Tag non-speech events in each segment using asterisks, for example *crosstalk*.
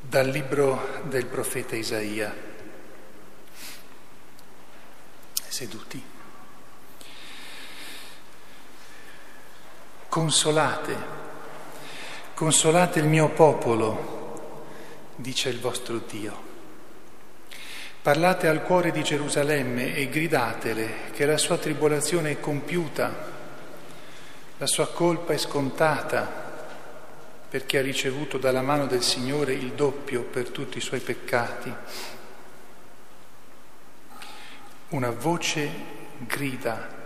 Dal libro del profeta Isaia. Seduti. Consolate, consolate il mio popolo, dice il vostro Dio. Parlate al cuore di Gerusalemme e gridatele che la sua tribolazione è compiuta, la sua colpa è scontata perché ha ricevuto dalla mano del Signore il doppio per tutti i suoi peccati. Una voce grida.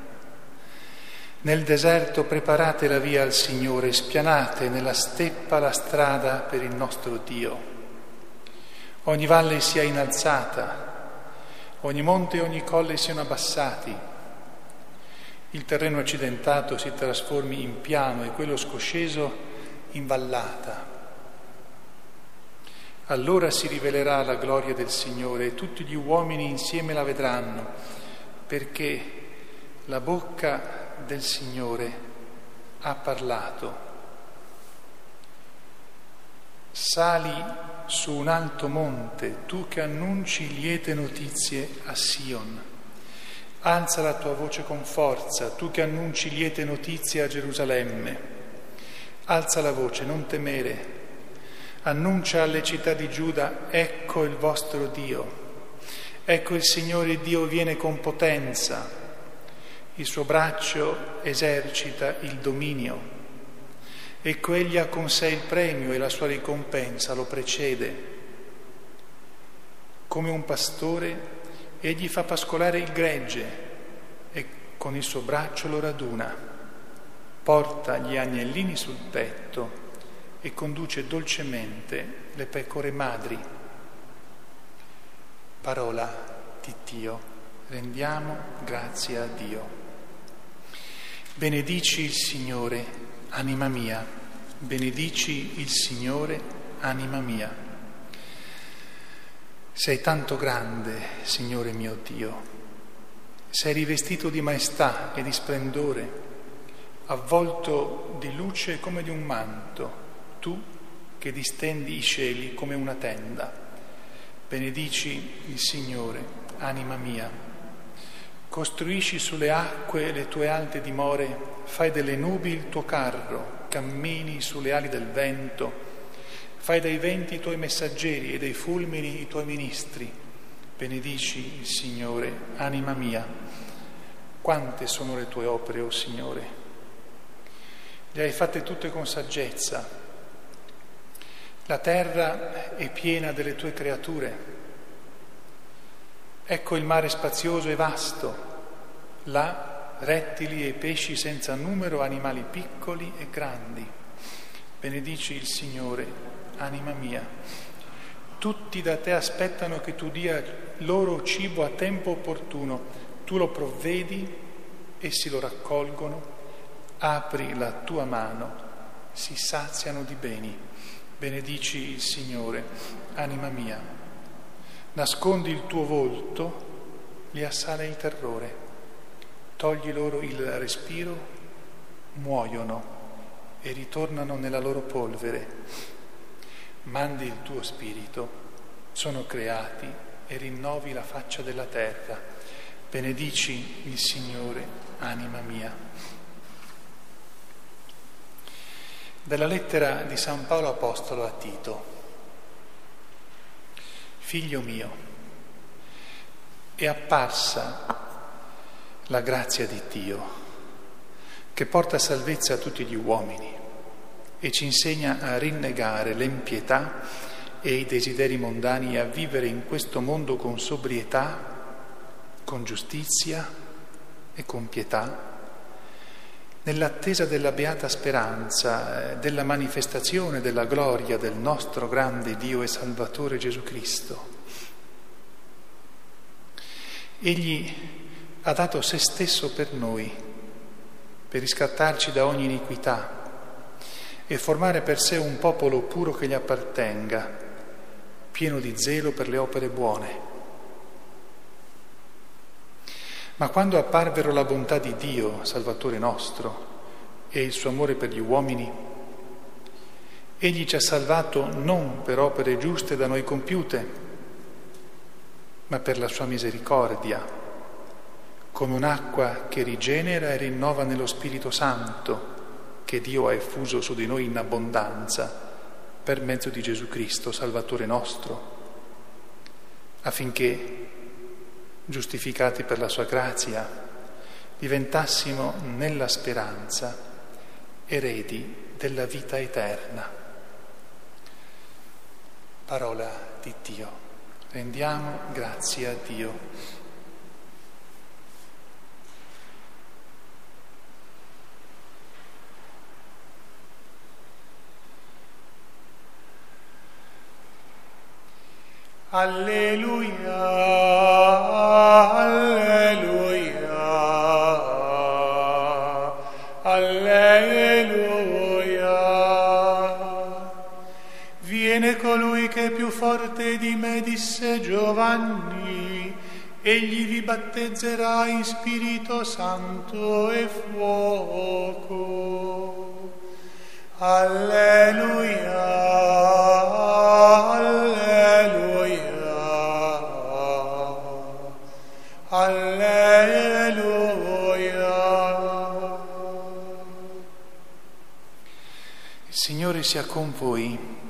Nel deserto preparate la via al Signore, spianate nella steppa la strada per il nostro Dio. Ogni valle sia innalzata, ogni monte e ogni colle siano abbassati, il terreno accidentato si trasformi in piano e quello scosceso in vallata. Allora si rivelerà la gloria del Signore e tutti gli uomini insieme la vedranno, perché la bocca del Signore ha parlato. Sali su un alto monte, tu che annunci liete notizie a Sion. Alza la tua voce con forza, tu che annunci liete notizie a Gerusalemme. Alza la voce, non temere. Annuncia alle città di Giuda, ecco il vostro Dio. Ecco il Signore Dio viene con potenza. Il suo braccio esercita il dominio. Ecco egli ha con sé il premio e la sua ricompensa lo precede. Come un pastore, egli fa pascolare il gregge e con il suo braccio lo raduna porta gli agnellini sul petto e conduce dolcemente le pecore madri. Parola di Dio, rendiamo grazie a Dio. Benedici il Signore, anima mia, benedici il Signore, anima mia. Sei tanto grande, Signore mio Dio, sei rivestito di maestà e di splendore avvolto di luce come di un manto, tu che distendi i cieli come una tenda. Benedici il Signore, anima mia. Costruisci sulle acque le tue alte dimore, fai delle nubi il tuo carro, cammini sulle ali del vento, fai dai venti i tuoi messaggeri e dai fulmini i tuoi ministri. Benedici il Signore, anima mia. Quante sono le tue opere, o oh Signore? Le hai fatte tutte con saggezza. La terra è piena delle tue creature. Ecco il mare spazioso e vasto, là rettili e pesci senza numero, animali piccoli e grandi. Benedici il Signore, anima mia. Tutti da te aspettano che tu dia loro cibo a tempo opportuno, tu lo provvedi, essi lo raccolgono apri la tua mano, si saziano di beni. Benedici il Signore, anima mia. Nascondi il tuo volto, li assale il terrore. Togli loro il respiro, muoiono e ritornano nella loro polvere. Mandi il tuo spirito, sono creati e rinnovi la faccia della terra. Benedici il Signore, anima mia. Dalla lettera di San Paolo Apostolo a Tito. Figlio mio, è apparsa la grazia di Dio che porta salvezza a tutti gli uomini e ci insegna a rinnegare l'empietà e i desideri mondani e a vivere in questo mondo con sobrietà, con giustizia e con pietà nell'attesa della beata speranza, eh, della manifestazione della gloria del nostro grande Dio e Salvatore Gesù Cristo. Egli ha dato se stesso per noi, per riscattarci da ogni iniquità e formare per sé un popolo puro che gli appartenga, pieno di zelo per le opere buone. Ma quando apparvero la bontà di Dio, Salvatore nostro, e il suo amore per gli uomini, Egli ci ha salvato non per opere giuste da noi compiute, ma per la sua misericordia, con un'acqua che rigenera e rinnova nello Spirito Santo, che Dio ha effuso su di noi in abbondanza per mezzo di Gesù Cristo, Salvatore nostro, affinché, giustificati per la sua grazia, diventassimo nella speranza eredi della vita eterna parola di Dio. Rendiamo grazie a Dio. Alleluia, forte di me, disse Giovanni, egli vi battezzerà in Spirito Santo e fuoco. Alleluia, alleluia, alleluia. Il Signore sia con voi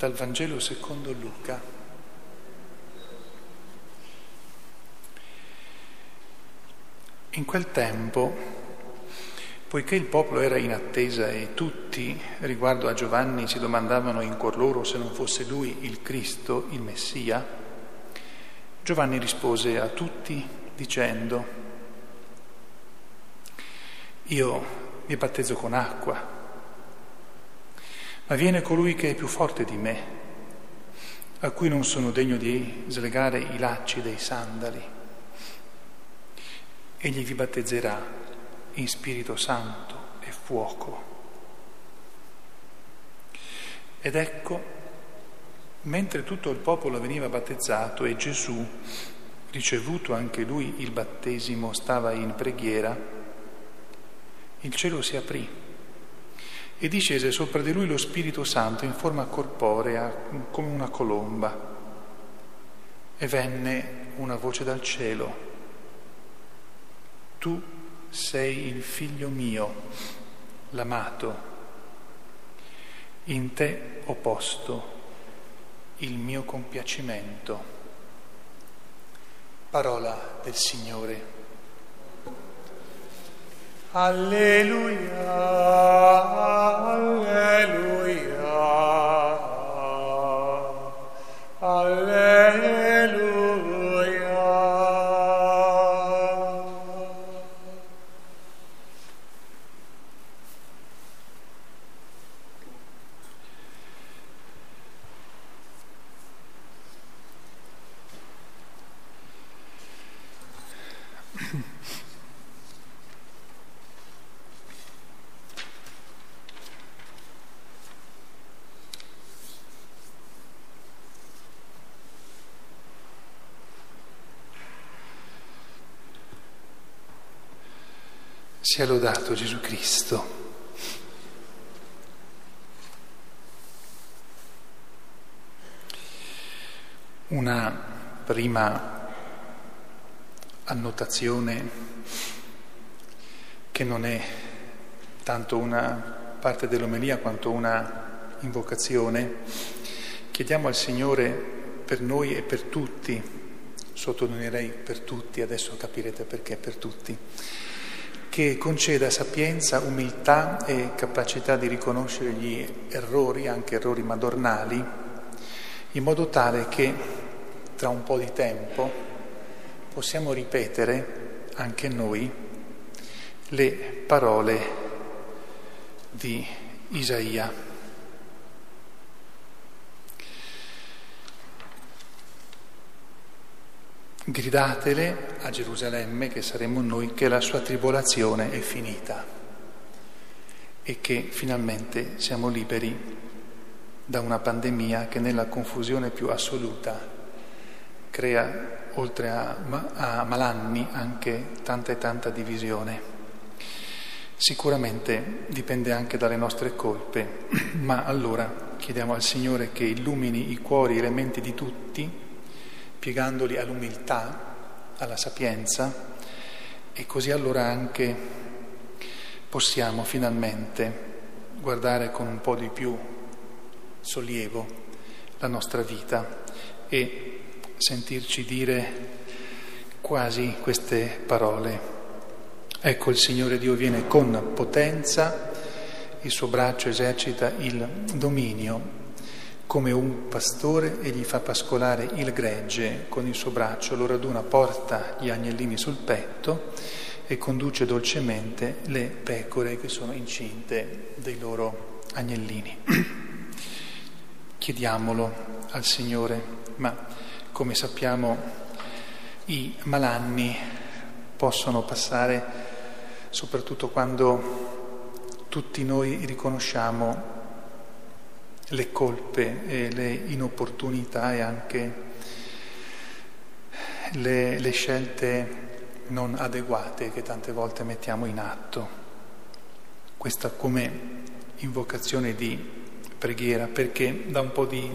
dal Vangelo secondo Luca. In quel tempo, poiché il popolo era in attesa e tutti riguardo a Giovanni si domandavano in cuor loro se non fosse lui il Cristo, il Messia, Giovanni rispose a tutti dicendo, io vi battezzo con acqua ma viene colui che è più forte di me, a cui non sono degno di slegare i lacci dei sandali. Egli vi battezzerà in Spirito Santo e fuoco. Ed ecco, mentre tutto il popolo veniva battezzato e Gesù, ricevuto anche lui il battesimo, stava in preghiera, il cielo si aprì e discese sopra di lui lo Spirito Santo in forma corporea come una colomba e venne una voce dal cielo, tu sei il figlio mio, l'amato, in te ho posto il mio compiacimento. Parola del Signore. Alleluia, Sia lodato Gesù Cristo. Una prima annotazione che non è tanto una parte dell'omelia quanto una invocazione. Chiediamo al Signore per noi e per tutti, sottolineerei per tutti, adesso capirete perché per tutti, che conceda sapienza, umiltà e capacità di riconoscere gli errori, anche errori madornali, in modo tale che tra un po' di tempo possiamo ripetere anche noi le parole di Isaia. Gridatele a Gerusalemme, che saremo noi, che la sua tribolazione è finita e che finalmente siamo liberi da una pandemia che nella confusione più assoluta crea, oltre a, a malanni, anche tanta e tanta divisione. Sicuramente dipende anche dalle nostre colpe, *clears throat* ma allora chiediamo al Signore che illumini i cuori e le menti di tutti, piegandoli all'umiltà, alla sapienza, e così allora anche possiamo finalmente guardare con un po' di più sollievo la nostra vita e sentirci dire quasi queste parole. Ecco il Signore Dio viene con potenza, il suo braccio esercita il dominio come un pastore e gli fa pascolare il gregge con il suo braccio, lo raduna, porta gli agnellini sul petto e conduce dolcemente le pecore che sono incinte dei loro agnellini. *clears throat* Chiediamolo al Signore, ma come sappiamo i malanni possono passare soprattutto quando tutti noi riconosciamo le colpe e le inopportunità e anche le, le scelte non adeguate che tante volte mettiamo in atto. Questa come invocazione di preghiera, perché da un po' di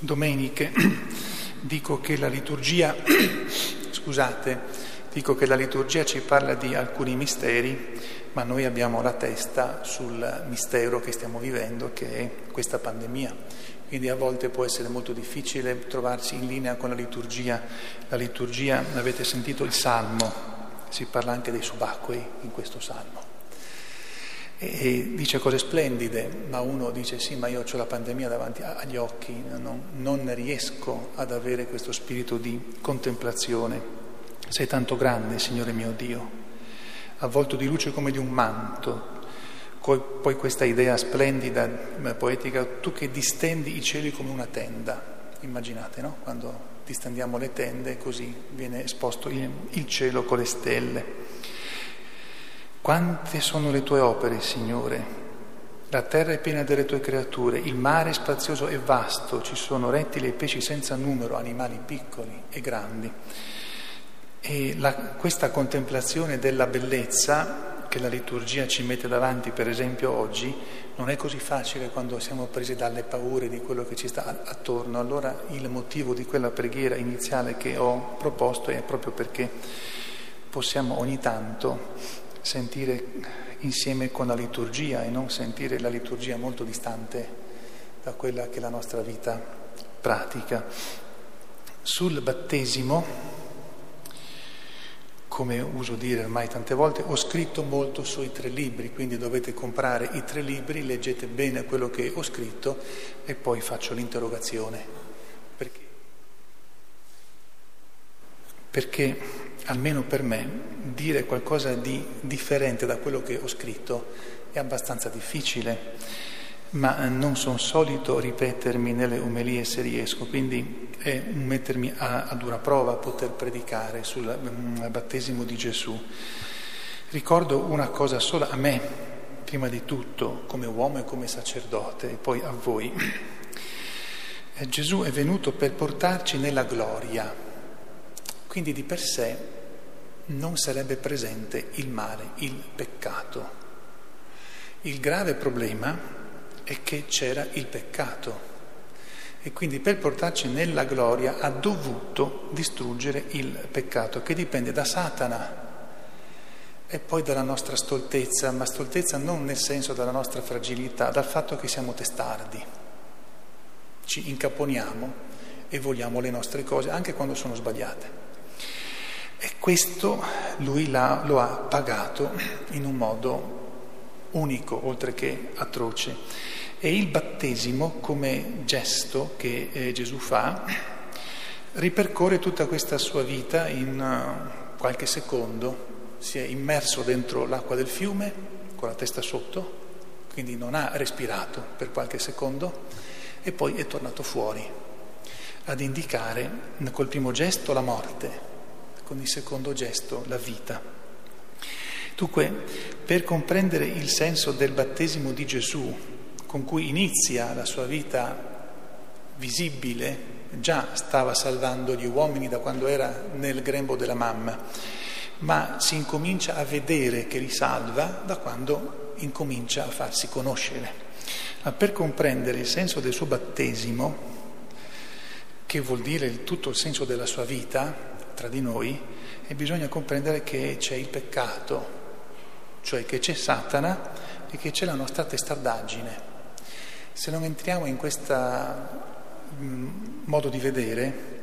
domeniche *coughs* dico che la liturgia, *coughs* scusate, Dico che la liturgia ci parla di alcuni misteri, ma noi abbiamo la testa sul mistero che stiamo vivendo, che è questa pandemia. Quindi a volte può essere molto difficile trovarsi in linea con la liturgia. La liturgia, avete sentito il salmo, si parla anche dei subacquei in questo salmo. E dice cose splendide, ma uno dice sì, ma io ho la pandemia davanti agli occhi, non, non riesco ad avere questo spirito di contemplazione. Sei tanto grande, Signore mio Dio, avvolto di luce come di un manto. Poi questa idea splendida, poetica, tu che distendi i cieli come una tenda. Immaginate, no? Quando distendiamo le tende, così viene esposto il cielo con le stelle. Quante sono le tue opere, Signore? La terra è piena delle tue creature, il mare è spazioso e vasto, ci sono rettili e pesci senza numero, animali piccoli e grandi. E la, questa contemplazione della bellezza che la liturgia ci mette davanti, per esempio oggi, non è così facile quando siamo presi dalle paure di quello che ci sta attorno. Allora il motivo di quella preghiera iniziale che ho proposto è proprio perché possiamo ogni tanto sentire insieme con la liturgia e non sentire la liturgia molto distante da quella che è la nostra vita pratica. Sul battesimo come uso dire ormai tante volte, ho scritto molto sui tre libri, quindi dovete comprare i tre libri, leggete bene quello che ho scritto e poi faccio l'interrogazione. Perché? Perché almeno per me dire qualcosa di differente da quello che ho scritto è abbastanza difficile ma non sono solito ripetermi nelle omelie se riesco, quindi è mettermi a, a dura prova poter predicare sul um, battesimo di Gesù. Ricordo una cosa sola a me, prima di tutto, come uomo e come sacerdote, e poi a voi. Eh, Gesù è venuto per portarci nella gloria, quindi di per sé non sarebbe presente il male, il peccato. Il grave problema è che c'era il peccato e quindi per portarci nella gloria ha dovuto distruggere il peccato che dipende da Satana e poi dalla nostra stoltezza, ma stoltezza non nel senso della nostra fragilità, dal fatto che siamo testardi, ci incaponiamo e vogliamo le nostre cose anche quando sono sbagliate. E questo lui lo ha pagato in un modo unico, oltre che atroce. E il battesimo, come gesto che eh, Gesù fa, ripercorre tutta questa sua vita in uh, qualche secondo, si è immerso dentro l'acqua del fiume con la testa sotto, quindi non ha respirato per qualche secondo e poi è tornato fuori ad indicare col primo gesto la morte, con il secondo gesto la vita. Dunque, per comprendere il senso del battesimo di Gesù, con cui inizia la sua vita visibile, già stava salvando gli uomini da quando era nel grembo della mamma, ma si incomincia a vedere che li salva da quando incomincia a farsi conoscere. Ma per comprendere il senso del suo battesimo, che vuol dire tutto il senso della sua vita tra di noi, bisogna comprendere che c'è il peccato, cioè che c'è Satana e che c'è la nostra testardaggine. Se non entriamo in questo mm, modo di vedere,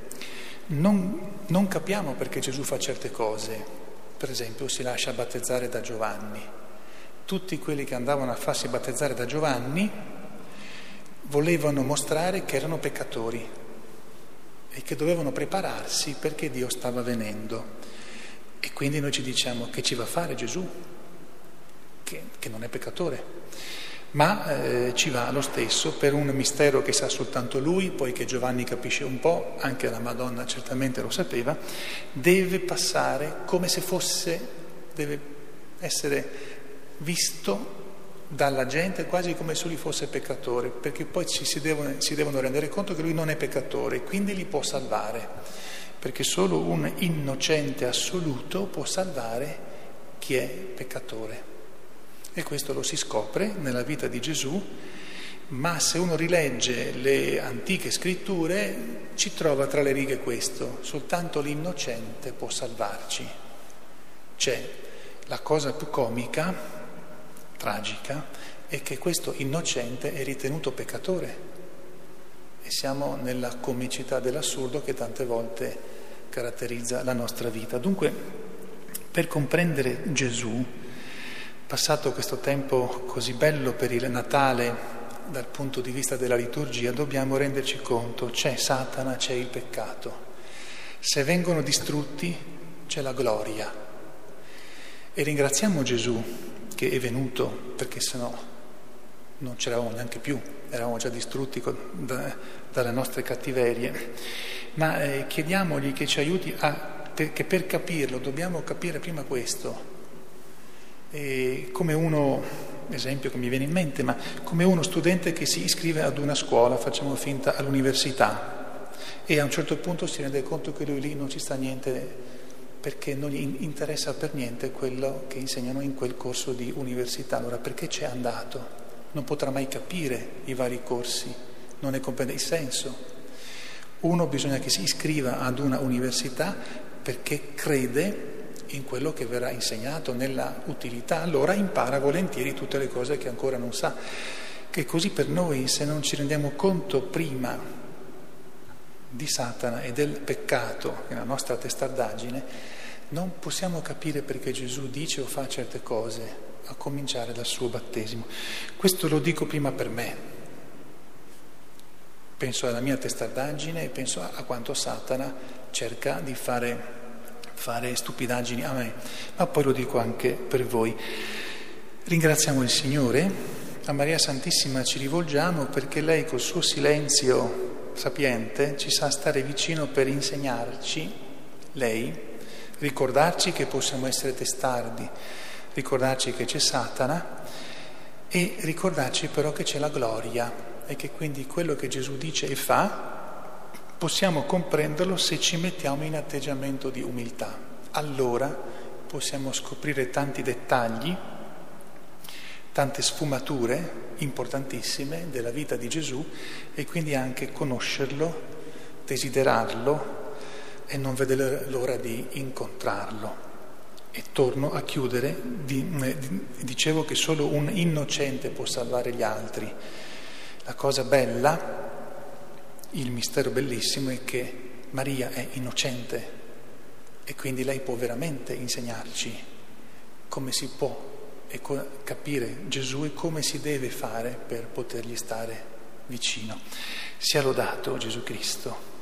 non, non capiamo perché Gesù fa certe cose. Per esempio si lascia battezzare da Giovanni. Tutti quelli che andavano a farsi battezzare da Giovanni volevano mostrare che erano peccatori e che dovevano prepararsi perché Dio stava venendo. E quindi noi ci diciamo che ci va a fare Gesù, che, che non è peccatore ma eh, ci va lo stesso per un mistero che sa soltanto lui, poi che Giovanni capisce un po', anche la Madonna certamente lo sapeva, deve passare come se fosse, deve essere visto dalla gente quasi come se lui fosse peccatore, perché poi ci si, devono, si devono rendere conto che lui non è peccatore, quindi li può salvare, perché solo un innocente assoluto può salvare chi è peccatore. E questo lo si scopre nella vita di Gesù, ma se uno rilegge le antiche scritture ci trova tra le righe questo, soltanto l'innocente può salvarci. C'è la cosa più comica, tragica, è che questo innocente è ritenuto peccatore e siamo nella comicità dell'assurdo che tante volte caratterizza la nostra vita. Dunque, per comprendere Gesù, Passato questo tempo così bello per il Natale dal punto di vista della liturgia, dobbiamo renderci conto, c'è Satana, c'è il peccato. Se vengono distrutti c'è la gloria. E ringraziamo Gesù che è venuto, perché sennò non c'eravamo neanche più, eravamo già distrutti da, dalle nostre cattiverie, ma eh, chiediamogli che ci aiuti a, che per capirlo dobbiamo capire prima questo, e come uno, esempio che mi viene in mente, ma come uno studente che si iscrive ad una scuola, facciamo finta all'università, e a un certo punto si rende conto che lui lì non ci sta niente perché non gli interessa per niente quello che insegnano in quel corso di università. Allora perché c'è andato? Non potrà mai capire i vari corsi, non ne comprende il senso. Uno bisogna che si iscriva ad una università perché crede in quello che verrà insegnato, nella utilità, allora impara volentieri tutte le cose che ancora non sa. Che così per noi, se non ci rendiamo conto prima di Satana e del peccato nella nostra testardaggine, non possiamo capire perché Gesù dice o fa certe cose, a cominciare dal suo battesimo. Questo lo dico prima per me. Penso alla mia testardaggine e penso a quanto Satana cerca di fare fare stupidaggini a me, ma poi lo dico anche per voi. Ringraziamo il Signore, a Maria Santissima ci rivolgiamo perché lei col suo silenzio sapiente ci sa stare vicino per insegnarci, lei, ricordarci che possiamo essere testardi, ricordarci che c'è Satana e ricordarci però che c'è la gloria e che quindi quello che Gesù dice e fa possiamo comprenderlo se ci mettiamo in atteggiamento di umiltà. Allora possiamo scoprire tanti dettagli, tante sfumature importantissime della vita di Gesù e quindi anche conoscerlo, desiderarlo e non vedere l'ora di incontrarlo. E torno a chiudere, eh, dicevo che solo un innocente può salvare gli altri. La cosa bella il mistero bellissimo è che Maria è innocente e quindi lei può veramente insegnarci come si può capire Gesù e come si deve fare per potergli stare vicino. Sia lodato Gesù Cristo.